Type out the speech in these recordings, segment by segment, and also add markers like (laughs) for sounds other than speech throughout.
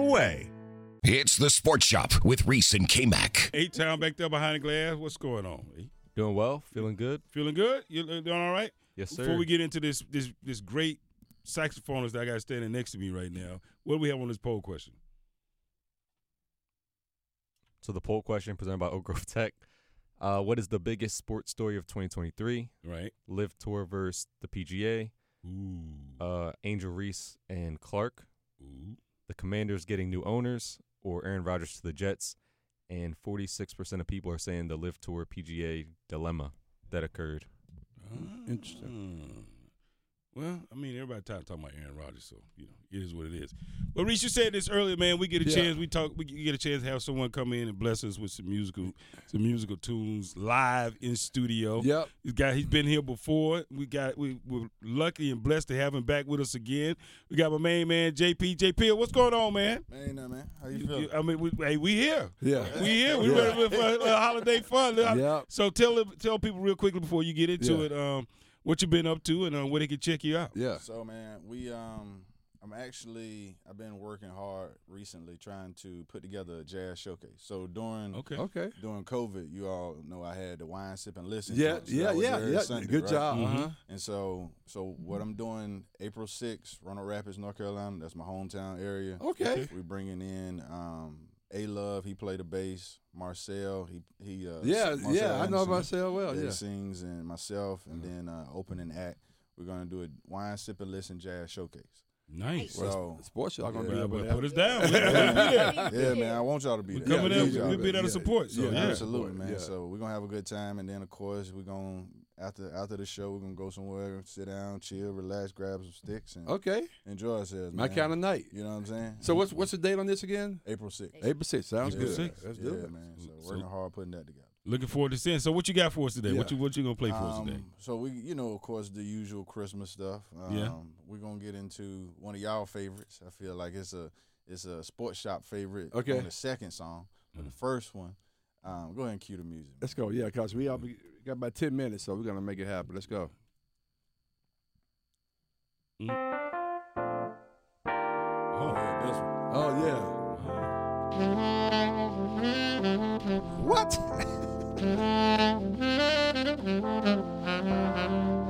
away. It's the Sports Shop with Reese and K Mac. A Town back there behind the glass. What's going on? Doing well, feeling good. Feeling good? You doing all right? Yes, sir. Before we get into this this this great saxophonist that I got standing next to me right now, what do we have on this poll question? So the poll question presented by Oak Grove Tech. Uh, what is the biggest sports story of 2023? Right. LIV Tour versus the PGA. Ooh. Uh, Angel Reese and Clark. Ooh. The Commanders getting new owners, or Aaron Rodgers to the Jets. And 46% of people are saying the LIV Tour PGA dilemma that occurred. Hmm. Interesting. Well, I mean, everybody talking talking about Aaron Rodgers, so you know it is what it is. But Reese, you said this earlier, man. We get a Yeah. chance. We talk. We get a chance to have someone come in and bless us with some musical, some musical tunes live in studio. Yep. He's got. He's been here before. We got. We we're lucky and blessed to have him back with us again. We got my main man JP. JP, what's going on, man? Ain't nothing, man. How you You- feeling? you- I mean, we, hey, we here. Yeah. We here. We Yeah. ready for a, a holiday fun. Yep. So tell tell people real quickly before you get into Yeah. it, um, what you been up to and uh, where they can check you out. Yeah. So man, we um I'm actually I've been working hard recently trying to put together a jazz showcase. So during Okay. Okay. during COVID, you all know I had the wine sip and listen. Yeah, joint. So yeah, yeah, yeah. Sunday, Good right? job. Mhm. Uh-huh. And so so what I'm doing April 6th, Roanoke Rapids, North Carolina. That's my hometown area. Okay. We're bringing in um A Love. He played the bass. Marcel. He he. Uh, Yeah, Marcel yeah. I know Marcel well. Yeah, Yeah. He sings and myself, and then uh, opening act. We're gonna do a wine sip and listen jazz showcase. Nice. So Sports shop gonna Yeah. be Yeah, up but with put that. us down. We- we be there. yeah, man, I want y'all to be We there. coming I there. need y'all We to be there to Yeah. support. So Yeah, yeah. Absolutely, man. Yeah. So we're gonna have a good time, and then of course we're gonna after after the show we're gonna go somewhere, sit down, chill, relax, grab some sticks, and Okay. enjoy ourselves. My man. kind of night. You know what I'm saying? So what's what's the date on this again? April 6th. April 6th. Sounds Yeah. good. April 6th. Let's yeah, do it. man. So So- working hard putting that together. Looking forward to seeing. So what you got for us today? What you what you gonna play for us today? Um, so we, you know, of course, the usual Christmas stuff. Um, Yeah. We're gonna get into one of y'all favorites. I feel like it's a it's a sports shop favorite. Okay. On the second song, but Mm. the first one, um, go ahead and cue the music. Let's go. Yeah, cause we, all, we got about ten minutes, so we're gonna make it happen. Let's go. Mm. Oh, yeah, this one. Oh yeah. What? (laughs)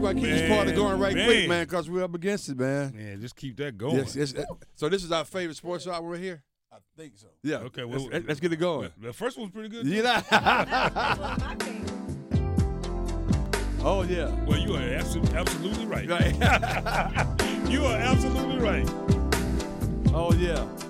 want to keep this party going right man. quick, man, because we're up against it, man. Yeah, just keep that going. Yes, yes. uh, So this is our favorite sports shop right here. I think so. Yeah. Okay, Let's, well, let's get it going. The first one's pretty good. You (laughs) know? oh yeah. Well, you are absolutely, absolutely right. Right. (laughs) you are absolutely right. oh yeah. yeah.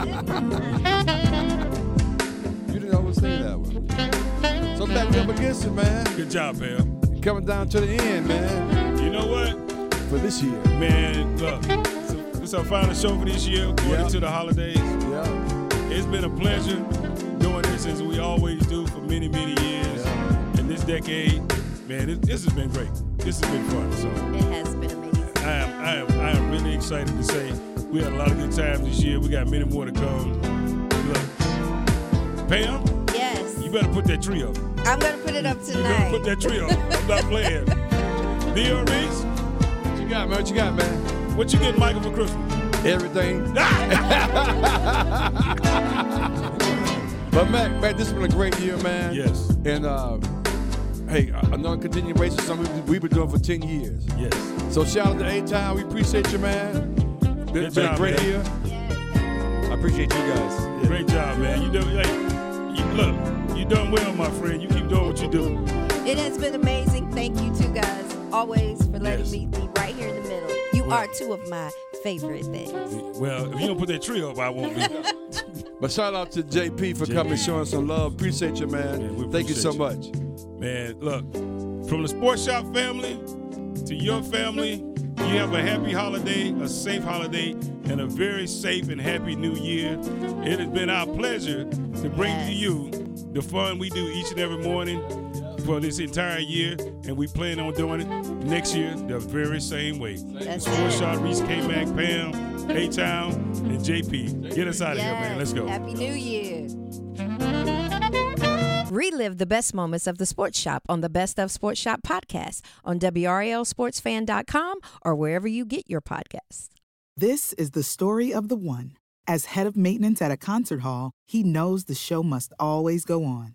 you didn't always say that one. So back up against it, man. Good job, pal. Coming down to the end, man, You know what? for this year. Man, look, this is- our final show for this year, going Yeah. into the holidays. Yeah. It's been a pleasure doing this as we always do for many, many years. In this decade, man, this, this has been great. This has been fun. So It has been amazing. I am, I am, really excited to say we had a lot of good times this year. We got many more to come. Look, Pam, Yes. you better put that tree up. I'm going to put it up You better tonight. put that tree up. I'm not playing. (laughs) Dio Reese, What you got, man? What you got, man? what you getting, Michael for Christmas? Everything. (laughs) But Mac, man, this has been a great year, man. Yes. And uh, hey, another continuing basis, something we've- we've been doing for ten years. Yes. So shout out to A Town. We appreciate you, man. Been, Good been a great man. year. I appreciate you guys. Great job, man. You do hey, you, look, you done well, my friend. You keep doing what you do. It has been amazing. Thank you two guys always for letting Yes. me be right here in the middle. You Well- are two of my favorite things. Well, if you don't put that tree up, I won't be. (laughs) But shout out to JP for JP. coming, showing some love. Appreciate you, man. Yeah, we Thank you so appreciate much. Man, look, from the Sports Shop family to your family, you have a happy holiday, a safe holiday, and a very safe and happy new year. It has been our pleasure to bring to you the fun we do each and every morning for this entire year, and we plan on doing it next year the very same way. That's Sports it. Shop, Reese K Mac, Pam, A Town, and JP. Get us out of here, man. Let's go. Happy New Year. Relive the best moments of the Sports Shop on the Best of Sports Shop podcast on WRALSportsFan.com or wherever you get your podcasts. This is the story of the one. As head of maintenance at a concert hall, he knows the show must always go on.